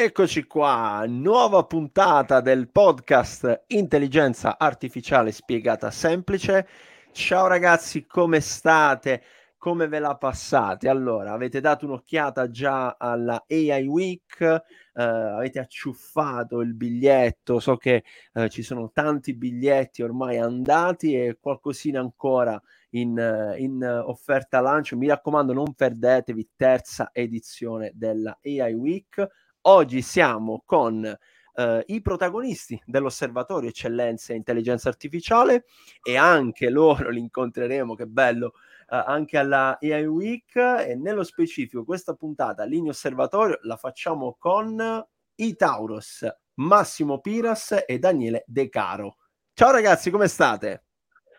Eccoci qua, nuova puntata del podcast Intelligenza Artificiale Spiegata Semplice. Ciao ragazzi, come state? Come ve la passate? Allora, avete dato un'occhiata già alla AI Week, eh, avete acciuffato il biglietto, so che eh, ci sono tanti biglietti ormai andati e qualcosina ancora in, in offerta lancio. Mi raccomando, non perdetevi terza edizione della AI Week Oggi siamo con eh, i protagonisti dell'Osservatorio Eccellenza e Intelligenza Artificiale e anche loro li incontreremo, che bello, eh, anche alla AI Week e nello specifico questa puntata Linea Osservatorio la facciamo con i Tauros, Massimo Piras e Daniele De Caro. Ciao ragazzi, come state?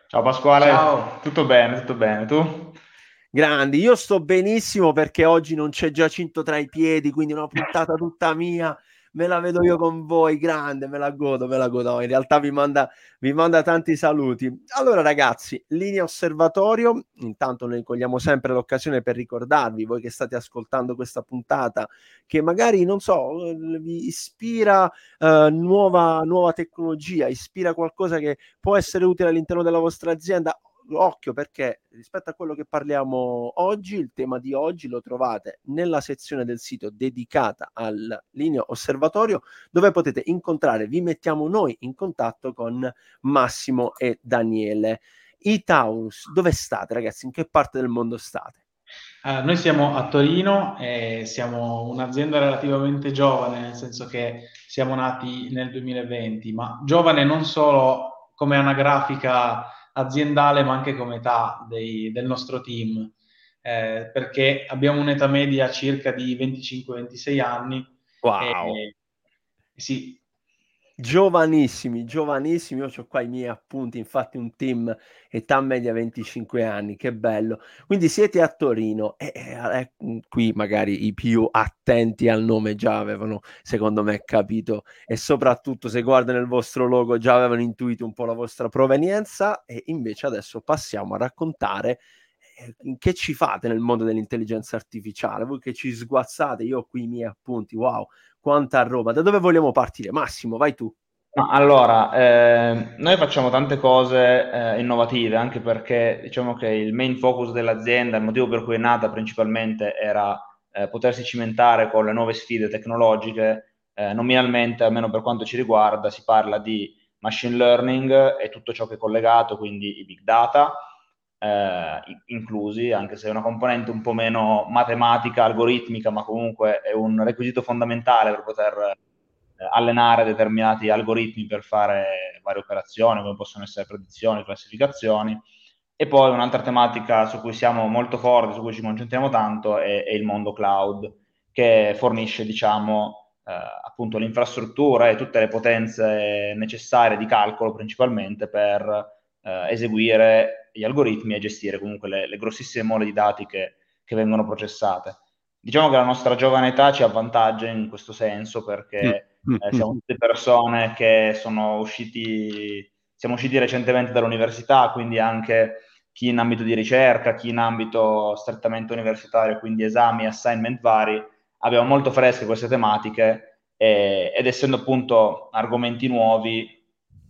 Ciao Pasquale, Ciao. tutto bene, tutto bene, tu? Grandi, io sto benissimo perché oggi non c'è Giacinto tra i piedi, quindi una puntata tutta mia, me la vedo io con voi, grande, me la godo, me la godo. In realtà vi manda, vi manda tanti saluti. Allora ragazzi, linea osservatorio, intanto noi cogliamo sempre l'occasione per ricordarvi, voi che state ascoltando questa puntata, che magari, non so, vi ispira uh, nuova, nuova tecnologia, ispira qualcosa che può essere utile all'interno della vostra azienda occhio perché rispetto a quello che parliamo oggi, il tema di oggi lo trovate nella sezione del sito dedicata al linea osservatorio dove potete incontrare, vi mettiamo noi in contatto con Massimo e Daniele. I Taurus, dove state ragazzi? In che parte del mondo state? Uh, noi siamo a Torino e siamo un'azienda relativamente giovane, nel senso che siamo nati nel 2020, ma giovane non solo come anagrafica aziendale ma anche come età dei, del nostro team, eh, perché abbiamo un'età media circa di 25-26 anni. Wow! E, sì. Giovanissimi, giovanissimi, io ho qua i miei appunti, infatti un team età media 25 anni, che bello. Quindi siete a Torino e, e, e qui magari i più attenti al nome già avevano, secondo me, capito e soprattutto se guardano il vostro logo già avevano intuito un po' la vostra provenienza e invece adesso passiamo a raccontare che ci fate nel mondo dell'intelligenza artificiale, voi che ci sguazzate, io ho qui i miei appunti, wow, quanta roba, da dove vogliamo partire? Massimo, vai tu. No, allora, eh, noi facciamo tante cose eh, innovative, anche perché diciamo che il main focus dell'azienda, il motivo per cui è nata principalmente era eh, potersi cimentare con le nuove sfide tecnologiche. Eh, nominalmente, almeno per quanto ci riguarda, si parla di machine learning e tutto ciò che è collegato, quindi i big data, eh, inclusi, anche se è una componente un po' meno matematica, algoritmica, ma comunque è un requisito fondamentale per poter eh, allenare determinati algoritmi per fare varie operazioni, come possono essere predizioni, classificazioni. E poi un'altra tematica su cui siamo molto forti, su cui ci concentriamo tanto, è, è il mondo cloud, che fornisce, diciamo, eh, appunto l'infrastruttura e tutte le potenze necessarie di calcolo principalmente per eh, eseguire gli algoritmi e gestire comunque le, le grossissime mole di dati che, che vengono processate. Diciamo che la nostra giovane età ci avvantaggia in questo senso perché Mm, eh, siamo tutte persone che sono usciti, siamo usciti recentemente dall'università, quindi anche chi in ambito di ricerca, chi in ambito strettamente universitario, quindi esami, assignment vari, abbiamo molto fresche queste tematiche e, ed essendo appunto argomenti nuovi,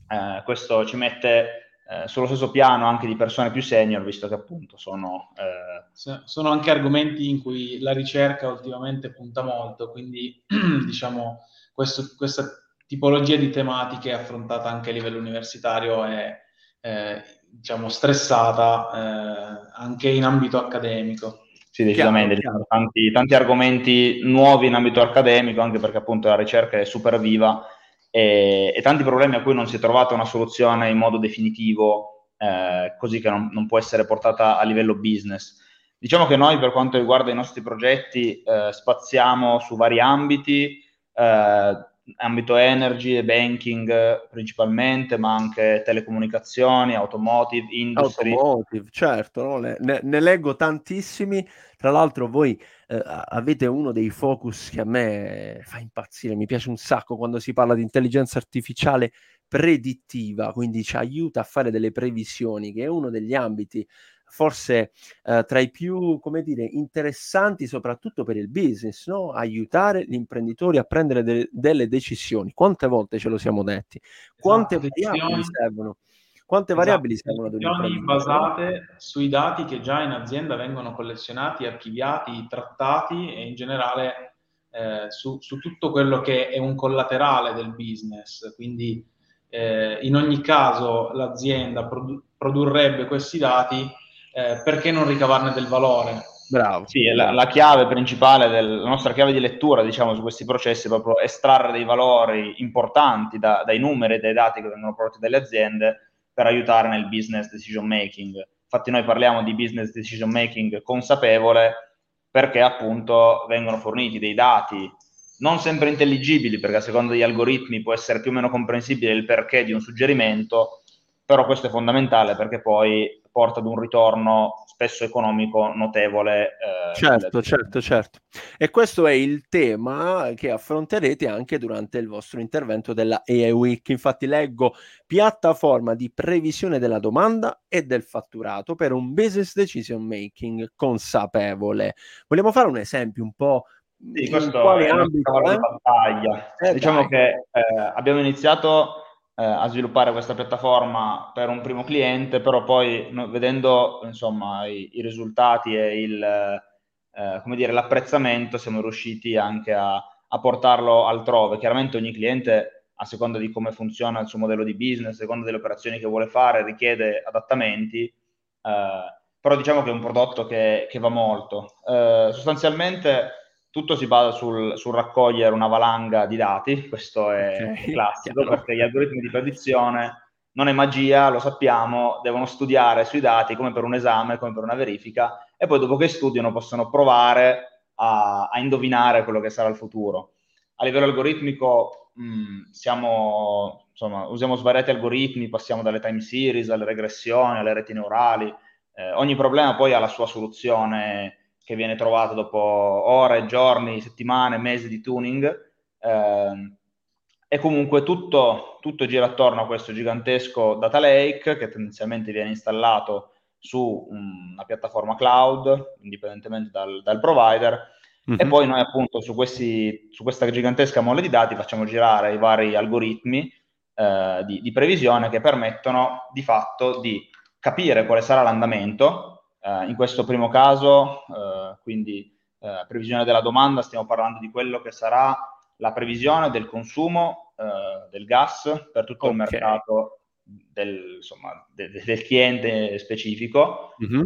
eh, questo ci mette eh, sullo stesso piano anche di persone più senior, visto che appunto sono... Eh... Sono anche argomenti in cui la ricerca ultimamente punta molto, quindi diciamo questo, questa tipologia di tematiche affrontata anche a livello universitario è eh, diciamo stressata eh, anche in ambito accademico. Sì, decisamente, chiaro, Tanti, tanti, argomenti nuovi in ambito accademico, anche perché appunto la ricerca è super viva e, e tanti problemi a cui non si è trovata una soluzione in modo definitivo, eh, così che non, non, può essere portata a livello business. Diciamo che noi per quanto riguarda i nostri progetti eh, spaziamo su vari ambiti, eh, ambito energy e banking principalmente, ma anche telecomunicazioni, automotive, industry. Automotive, certo, no? ne, ne, leggo tantissimi. Tra l'altro voi eh, avete uno dei focus che a me fa impazzire, mi piace un sacco quando si parla di intelligenza artificiale predittiva, quindi ci aiuta a fare delle previsioni, che è uno degli ambiti forse eh, tra i più, come dire, interessanti soprattutto per il business, no? aiutare gli imprenditori a prendere de- delle decisioni. Quante volte ce lo siamo detti? Quante esatto, variabili servono? Quante esatto, variabili servono ad un imprenditore? basate sui dati che già in azienda vengono collezionati, archiviati, trattati e in generale eh, su, su, tutto quello che è un collaterale del business. Quindi eh, in ogni caso l'azienda produ- produrrebbe questi dati eh, perché non ricavarne del valore? Bravo. Sì, la, la, chiave principale, del, la nostra chiave di lettura diciamo, su questi processi è proprio estrarre dei valori importanti da, dai numeri e dai dati che vengono prodotti dalle aziende per aiutare nel business decision making. Infatti noi parliamo di business decision making consapevole perché appunto vengono forniti dei dati non sempre intelligibili, perché a seconda degli algoritmi può essere più o meno comprensibile il perché di un suggerimento, però questo è fondamentale perché poi porta ad un ritorno spesso economico notevole. Eh, certo, certo, certo. E questo è il tema che affronterete anche durante il vostro intervento della AI Week. Infatti leggo piattaforma di previsione della domanda e del fatturato per un business decision making consapevole. Vogliamo fare un esempio un po' Sì, questo è ambito, eh? di battaglia. Eh, diciamo dai. che eh, abbiamo iniziato eh, a sviluppare questa piattaforma per un primo cliente, però poi no, vedendo insomma, i, i, risultati e il, eh, come dire, l'apprezzamento siamo riusciti anche a, a, portarlo altrove. Chiaramente ogni cliente, a seconda di come funziona il suo modello di business, a seconda delle operazioni che vuole fare, richiede adattamenti, eh, però diciamo che è un prodotto che, che va molto. Eh, sostanzialmente tutto si basa sul, sul, raccogliere una valanga di dati, questo è okay, classico, perché gli algoritmi di predizione non è magia, lo sappiamo, devono studiare sui dati come per un esame, come per una verifica, e poi dopo che studiano possono provare a, a indovinare quello che sarà il futuro. A livello algoritmico mh, siamo, insomma, usiamo svariati algoritmi, passiamo dalle time series alle regressioni, alle reti neurali, eh, ogni problema poi ha la sua soluzione che viene trovato dopo ore, giorni, settimane, mesi di tuning. Eh, e comunque tutto, tutto, gira attorno a questo gigantesco data lake che tendenzialmente viene installato su una piattaforma cloud, indipendentemente dal, dal provider. Mm-hmm. E poi noi appunto su, questi, su, questa gigantesca mole di dati facciamo girare i vari algoritmi eh, di, di previsione che permettono di fatto di capire quale sarà l'andamento Uh, in questo primo caso, uh, quindi uh, previsione della domanda, stiamo parlando di quello che sarà la previsione del consumo del gas per tutto okay. il mercato del, insomma, de- de- del cliente specifico. Mm-hmm.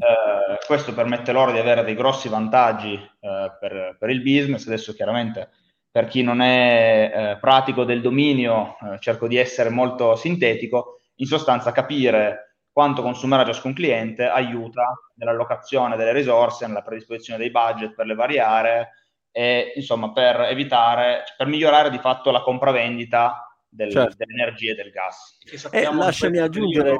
questo permette loro di avere dei grossi vantaggi per, per, il business. Adesso chiaramente per chi non è pratico del dominio, cerco di essere molto sintetico, in sostanza capire quanto consumerà ciascun cliente aiuta nell'allocazione delle risorse, nella predisposizione dei budget per le varie aree e insomma per evitare, per migliorare di fatto la compravendita del, certo. dell'energia e del gas. E eh, lasciami aggiungere,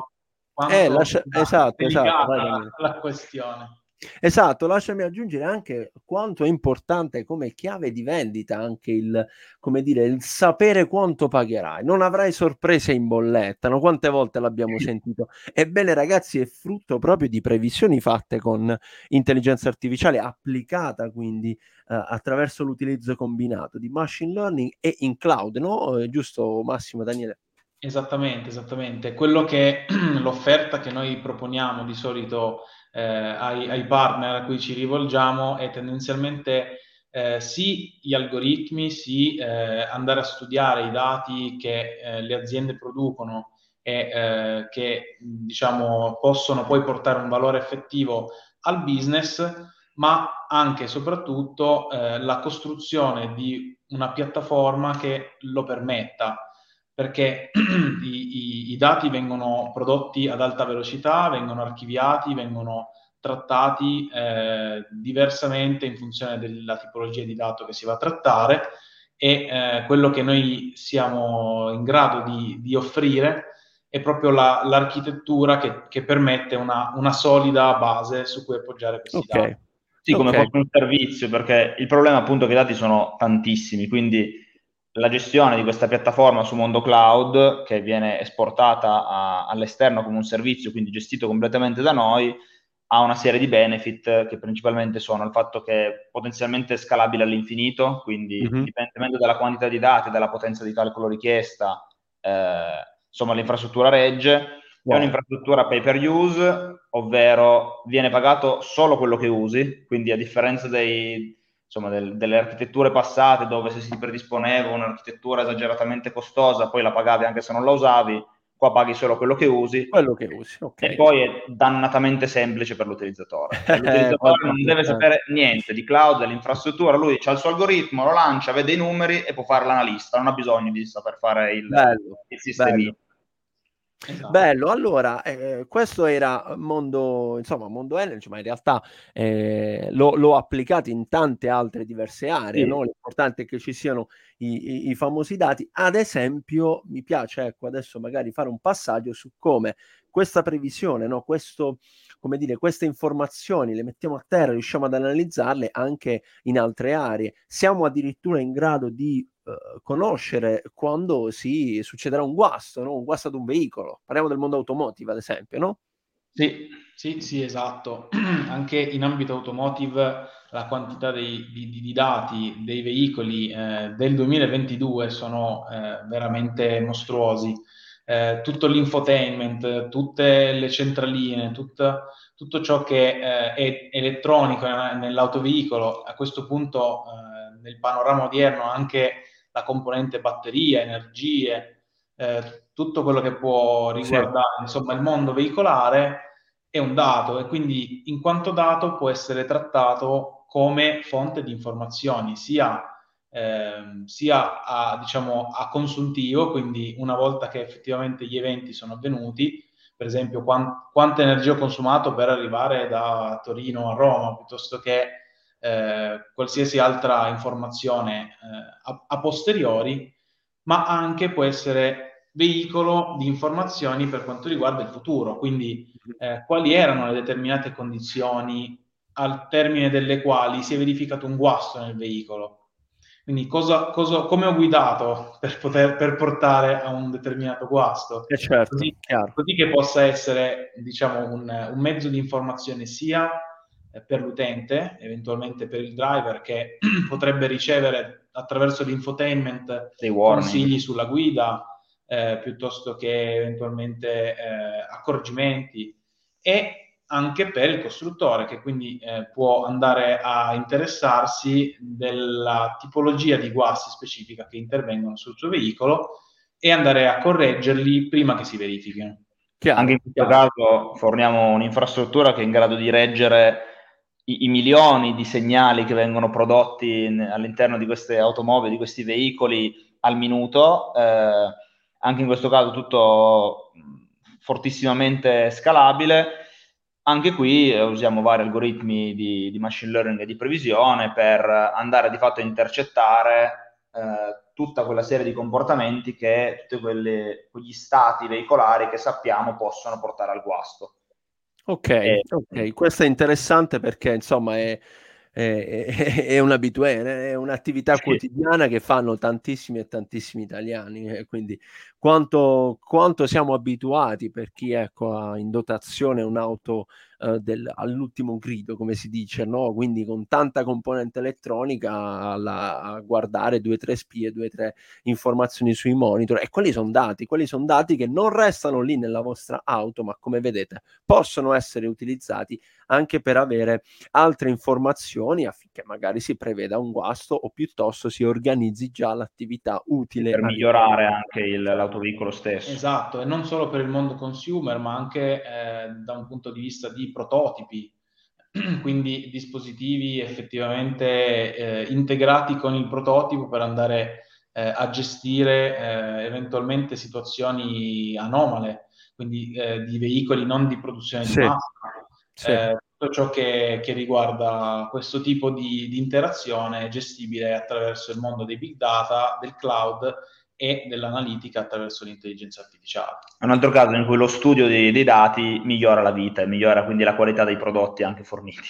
eh, lascia, esatto, esatto, la, la questione. Esatto, lasciami aggiungere anche quanto è importante come chiave di vendita anche il, come dire, il sapere quanto pagherai. Non avrai sorprese in bolletta, no? Quante volte l'abbiamo sentito? Ebbene, ragazzi, è frutto proprio di previsioni fatte con intelligenza artificiale applicata quindi eh, attraverso l'utilizzo combinato di machine learning e in cloud, no? Eh, giusto Massimo Daniele? Esattamente, esattamente. Quello che l'offerta che noi proponiamo di solito eh, ai, ai, partner a cui ci rivolgiamo è tendenzialmente eh, sì gli algoritmi, sì eh, andare a studiare i dati che eh, le aziende producono e eh, che diciamo possono poi portare un valore effettivo al business, ma anche e soprattutto eh, la costruzione di una piattaforma che lo permetta perché i, i, i, dati vengono prodotti ad alta velocità, vengono archiviati, vengono trattati eh, diversamente in funzione della tipologia di dato che si va a trattare e eh, quello che noi siamo in grado di, di offrire è proprio la, l'architettura che, che permette una, una, solida base su cui appoggiare questi okay. dati. Sì, come okay. fosse un servizio, perché il problema appunto è che i dati sono tantissimi, quindi la gestione di questa piattaforma su Mondo Cloud, che viene esportata a, all'esterno come un servizio, quindi gestito completamente da noi, ha una serie di benefit che principalmente sono il fatto che è potenzialmente scalabile all'infinito, quindi mm-hmm. indipendentemente dalla quantità di dati, dalla potenza di calcolo richiesta, eh, insomma l'infrastruttura regge, wow. è un'infrastruttura pay per use, ovvero viene pagato solo quello che usi, quindi a differenza dei, insomma, del, delle architetture passate dove se si predisponeva un'architettura esageratamente costosa poi la pagavi anche se non la usavi, qua paghi solo quello che usi. Quello che usi, ok. E poi è dannatamente semplice per l'utilizzatore. L'utilizzatore non deve sapere niente di cloud, dell'infrastruttura, lui ha il suo algoritmo, lo lancia, vede i numeri e può fare l'analista, non ha bisogno di saper fare il, bello, il sistemino. Esatto. Bello, allora eh, questo era mondo, insomma, mondo energy, ma in realtà eh, lo, l'ho applicato in tante altre diverse aree, sì. no? l'importante è che ci siano i, i, i, famosi dati. Ad esempio, mi piace, ecco, adesso magari fare un passaggio su come questa previsione, no? Questo, come dire, queste informazioni le mettiamo a terra, riusciamo ad analizzarle anche in altre aree. Siamo addirittura in grado di uh, conoscere quando si succederà un guasto, no? un guasto ad un veicolo. Parliamo del mondo automotive, ad esempio, no? Sì, sì, sì, esatto. Anche in ambito automotive la quantità dei, di, di, dati dei veicoli eh, del 2022 sono eh, veramente mostruosi. Eh, tutto l'infotainment, tutte le centraline, tutta, tutto ciò che eh, è elettronico nell'autoveicolo, a questo punto eh, nel panorama odierno anche la componente batteria, energie, eh, tutto quello che può riguardare sì. insomma, il mondo veicolare è un dato e quindi in quanto dato può essere trattato come fonte di informazioni sia, eh, sia a, diciamo, a consuntivo, quindi una volta che effettivamente gli eventi sono avvenuti, per esempio quant- quanta energia ho consumato per arrivare da Torino a Roma, piuttosto che eh, qualsiasi altra informazione eh, a, a posteriori, ma anche può essere veicolo di informazioni per quanto riguarda il futuro, quindi eh, quali erano le determinate condizioni al termine delle quali si è verificato un guasto nel veicolo. Quindi cosa, cosa, come ho guidato per, poter, per portare a un determinato guasto? Eh certo, così, così, che possa essere diciamo, un, un mezzo di informazione sia per l'utente, eventualmente per il driver che potrebbe ricevere attraverso l'infotainment consigli sulla guida, eh, piuttosto che eventualmente eh, accorgimenti e anche per il costruttore che quindi eh, può andare a interessarsi della tipologia di guasti specifica che intervengono sul suo veicolo e andare a correggerli prima che si verifichino. Anche in questo caso forniamo un'infrastruttura che è in grado di reggere i, i milioni di segnali che vengono prodotti in, all'interno di queste automobili, di questi veicoli al minuto. Eh, anche in questo caso tutto fortissimamente scalabile. Anche qui eh, usiamo vari algoritmi di, di, machine learning e di previsione per andare di fatto a intercettare eh, tutta quella serie di comportamenti che tutti quegli stati veicolari che sappiamo possono portare al guasto. Ok, e, ok, questo è interessante perché insomma è, è, è, un abitué, è un'attività sì. quotidiana che fanno tantissimi e tantissimi italiani, eh, quindi quanto, quanto, siamo abituati per chi ecco, ha in dotazione un'auto eh, del, all'ultimo grido, come si dice, no? quindi con tanta componente elettronica alla, a guardare due o tre spie, due o tre informazioni sui monitor e quelli sono dati, quelli sono dati che non restano lì nella vostra auto, ma come vedete possono essere utilizzati anche per avere altre informazioni affinché magari si preveda un guasto o piuttosto si organizzi già l'attività utile. Per migliorare anche il, l'autoveicolo stesso. Esatto, e non solo per il mondo consumer, ma anche eh, da un punto di vista di prototipi, quindi dispositivi effettivamente eh, integrati con il prototipo per andare eh, a gestire eh, eventualmente situazioni anomale, quindi eh, di veicoli non di produzione sì. di massa. Sì. Eh, tutto ciò che, che, riguarda questo tipo di, di interazione è gestibile attraverso il mondo dei big data, del cloud e dell'analitica attraverso l'intelligenza artificiale. È un altro caso in cui lo studio dei, dei dati migliora la vita e migliora quindi la qualità dei prodotti anche forniti.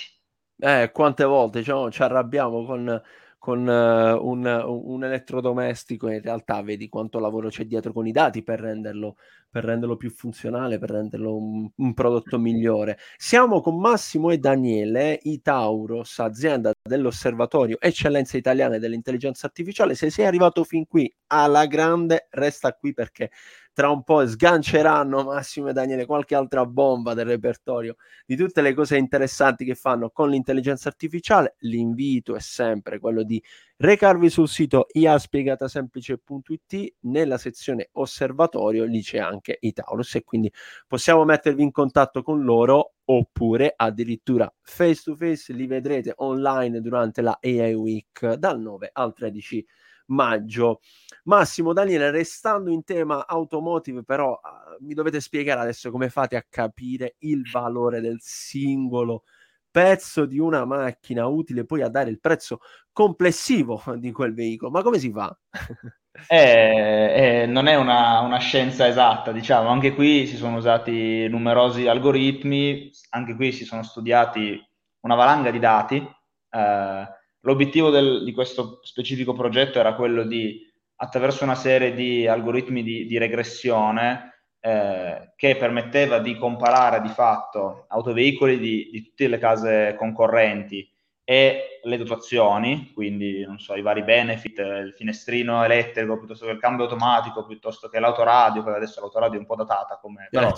Eh, quante volte diciamo, ci arrabbiamo con, con uh, un, un, elettrodomestico in realtà vedi quanto lavoro c'è dietro con i dati per renderlo, per renderlo più funzionale, per renderlo un, un, prodotto migliore. Siamo con Massimo e Daniele, i Tauros, azienda dell'Osservatorio Eccellenze Italiane dell'Intelligenza Artificiale. Se sei arrivato fin qui alla grande, resta qui perché tra un po' sganceranno Massimo e Daniele qualche altra bomba del repertorio di tutte le cose interessanti che fanno con l'intelligenza artificiale. L'invito è sempre quello di recarvi sul sito iaspiegatasemplice.it nella sezione osservatorio lì c'è anche i Taurus e quindi possiamo mettervi in contatto con loro oppure addirittura face to face li vedrete online durante la AI Week dal 9 al 13 maggio. Massimo Daniele, restando in tema automotive, però uh, mi dovete spiegare adesso come fate a capire il valore del singolo pezzo di una macchina utile poi a dare il prezzo complessivo di quel veicolo. Ma come si fa? Eh, eh, non è una, una, scienza esatta, diciamo, anche qui si sono usati numerosi algoritmi, anche qui si sono studiati una valanga di dati. Eh, L'obiettivo del, di questo specifico progetto era quello di, attraverso una serie di algoritmi di, di regressione, eh, che permetteva di comparare di fatto autoveicoli di, di, tutte le case concorrenti e le dotazioni, quindi non so, i vari benefit, il finestrino elettrico piuttosto che il cambio automatico, piuttosto che l'autoradio, che adesso l'autoradio è un po' datata come... Però,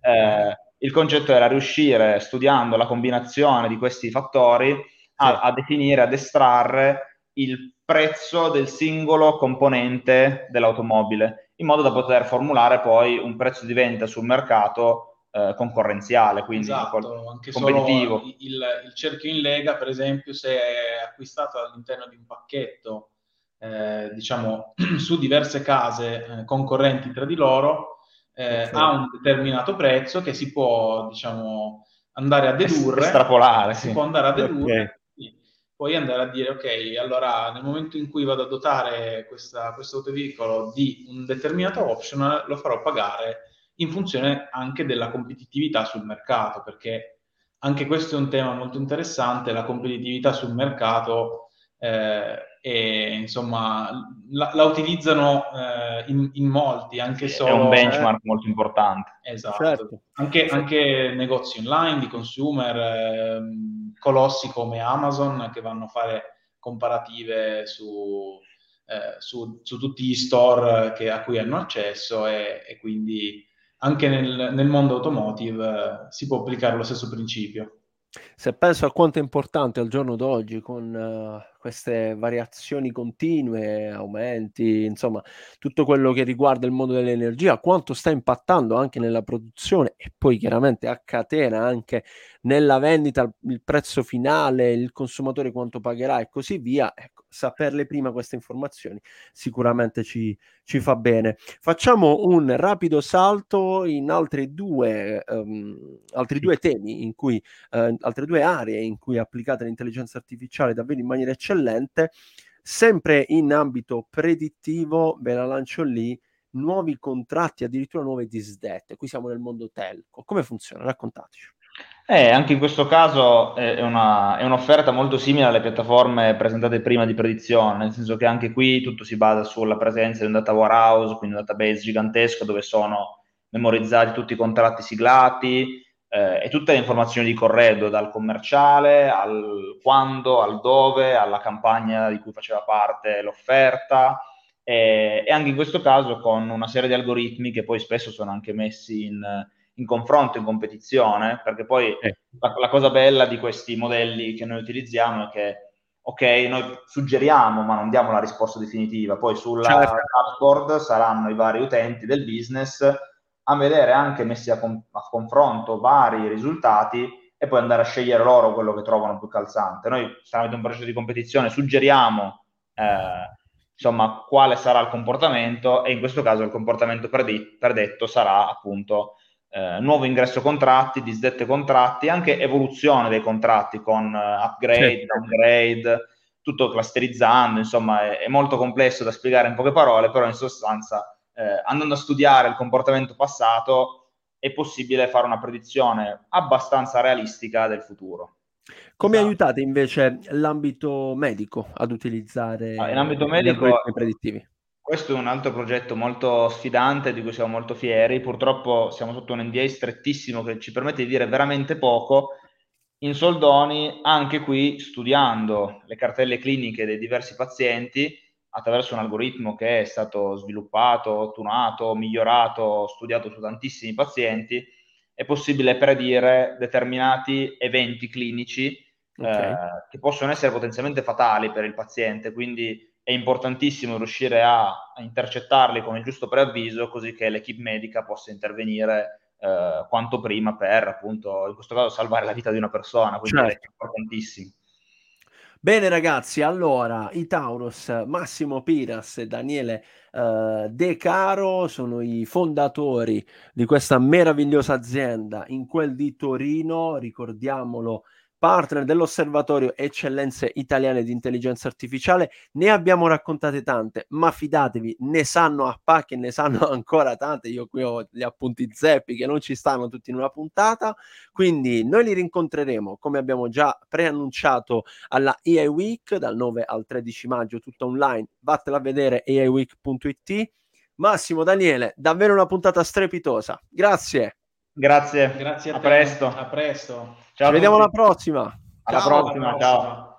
eh, il concetto era riuscire, studiando la combinazione di questi fattori, a, a definire, ad estrarre il prezzo del singolo componente dell'automobile, in modo da poter formulare poi un prezzo di vendita sul mercato eh, concorrenziale, quindi esatto, anche competitivo. Il, il, cerchio in lega, per esempio, se è acquistato all'interno di un pacchetto, eh, diciamo, su diverse case eh, concorrenti tra di loro, eh, okay. ha un determinato prezzo che si può, diciamo, andare a dedurre. Estrapolare. Si sì. può andare a dedurre. Okay poi andare a dire ok, allora nel momento in cui vado a dotare questo autoveicolo di un determinato option, lo farò pagare in funzione anche della competitività sul mercato, perché anche questo è un tema molto interessante, la competitività sul mercato eh, e insomma la, la utilizzano eh, in, in, molti, anche solo... È un benchmark eh, molto importante. Esatto, certo. anche, anche, negozi online di consumer, eh, colossi come Amazon che vanno a fare comparative su, eh, su, su tutti gli store che, a cui hanno accesso e, e quindi anche nel, nel mondo automotive eh, si può applicare lo stesso principio. Se penso a quanto è importante al giorno d'oggi con uh, queste variazioni continue, aumenti, insomma, tutto quello che riguarda il mondo dell'energia, quanto sta impattando anche nella produzione e poi chiaramente a catena anche nella vendita, il prezzo finale, il consumatore quanto pagherà e così via. Ecco, saperle prima queste informazioni sicuramente ci, ci fa bene. Facciamo un rapido salto in altri due, um, altri due temi, in cui, uh, altre due aree in cui applicate l'intelligenza artificiale davvero in maniera eccellente. Sempre in ambito predittivo, ve la lancio lì, nuovi contratti, addirittura nuove disdette. Qui siamo nel mondo telco. Come funziona? Raccontateci. Eh, anche in questo caso è, una, è, un'offerta molto simile alle piattaforme presentate prima di predizione, nel senso che anche qui tutto si basa sulla presenza di un data warehouse, quindi un database gigantesco dove sono memorizzati tutti i contratti siglati, eh, e tutte le informazioni di corredo, dal commerciale al quando, al dove, alla campagna di cui faceva parte l'offerta e, e anche in questo caso con una serie di algoritmi che poi spesso sono anche messi in, in confronto, in competizione, perché poi eh. la, la, cosa bella di questi modelli che noi utilizziamo è che, ok, noi suggeriamo ma non diamo la risposta definitiva, poi sulla certo. dashboard saranno i vari utenti del business a vedere anche messi a, con- a, confronto vari risultati e poi andare a scegliere loro quello che trovano più calzante. Noi tramite un processo di competizione suggeriamo eh, insomma quale sarà il comportamento e in questo caso il comportamento predetto sarà appunto eh, nuovo ingresso contratti, disdette contratti, anche evoluzione dei contratti con uh, upgrade, certo. downgrade, tutto clusterizzando, insomma è, è molto complesso da spiegare in poche parole, però in sostanza eh, andando a studiare il comportamento passato, è possibile fare una predizione abbastanza realistica del futuro. Come esatto. aiutate invece l'ambito medico ad utilizzare ah, in ambito medico, predittivi? Questo è un altro progetto molto sfidante di cui siamo molto fieri. Purtroppo siamo sotto un NDA strettissimo che ci permette di dire veramente poco. In soldoni, anche qui studiando le cartelle cliniche dei diversi pazienti attraverso un algoritmo che è stato sviluppato, tunato, migliorato, studiato su tantissimi pazienti, è possibile predire determinati eventi clinici okay. eh, che possono essere potenzialmente fatali per il paziente. Quindi è importantissimo riuscire a, a intercettarli con il giusto preavviso così che l'equipe medica possa intervenire eh, quanto prima per appunto in questo caso salvare la vita di una persona, quindi certo. è importantissimo. Bene ragazzi, allora i Taurus, Massimo Piras e Daniele uh, De Caro sono i fondatori di questa meravigliosa azienda in quel di Torino, ricordiamolo partner dell'Osservatorio Eccellenze Italiane di Intelligenza Artificiale. Ne abbiamo raccontate tante, ma fidatevi, ne sanno a pacchi e ne sanno ancora tante. Io qui ho gli appunti zeppi che non ci stanno tutti in una puntata. Quindi noi li rincontreremo, come abbiamo già preannunciato, alla EA Week dal 9 al 13 maggio, tutto online. Vattela a vedere eaweek.it. Massimo, Daniele, davvero una puntata strepitosa. Grazie. Grazie. Grazie a, a presto. A presto. Ciao Ci vediamo alla prossima. Alla ciao, prossima, ciao.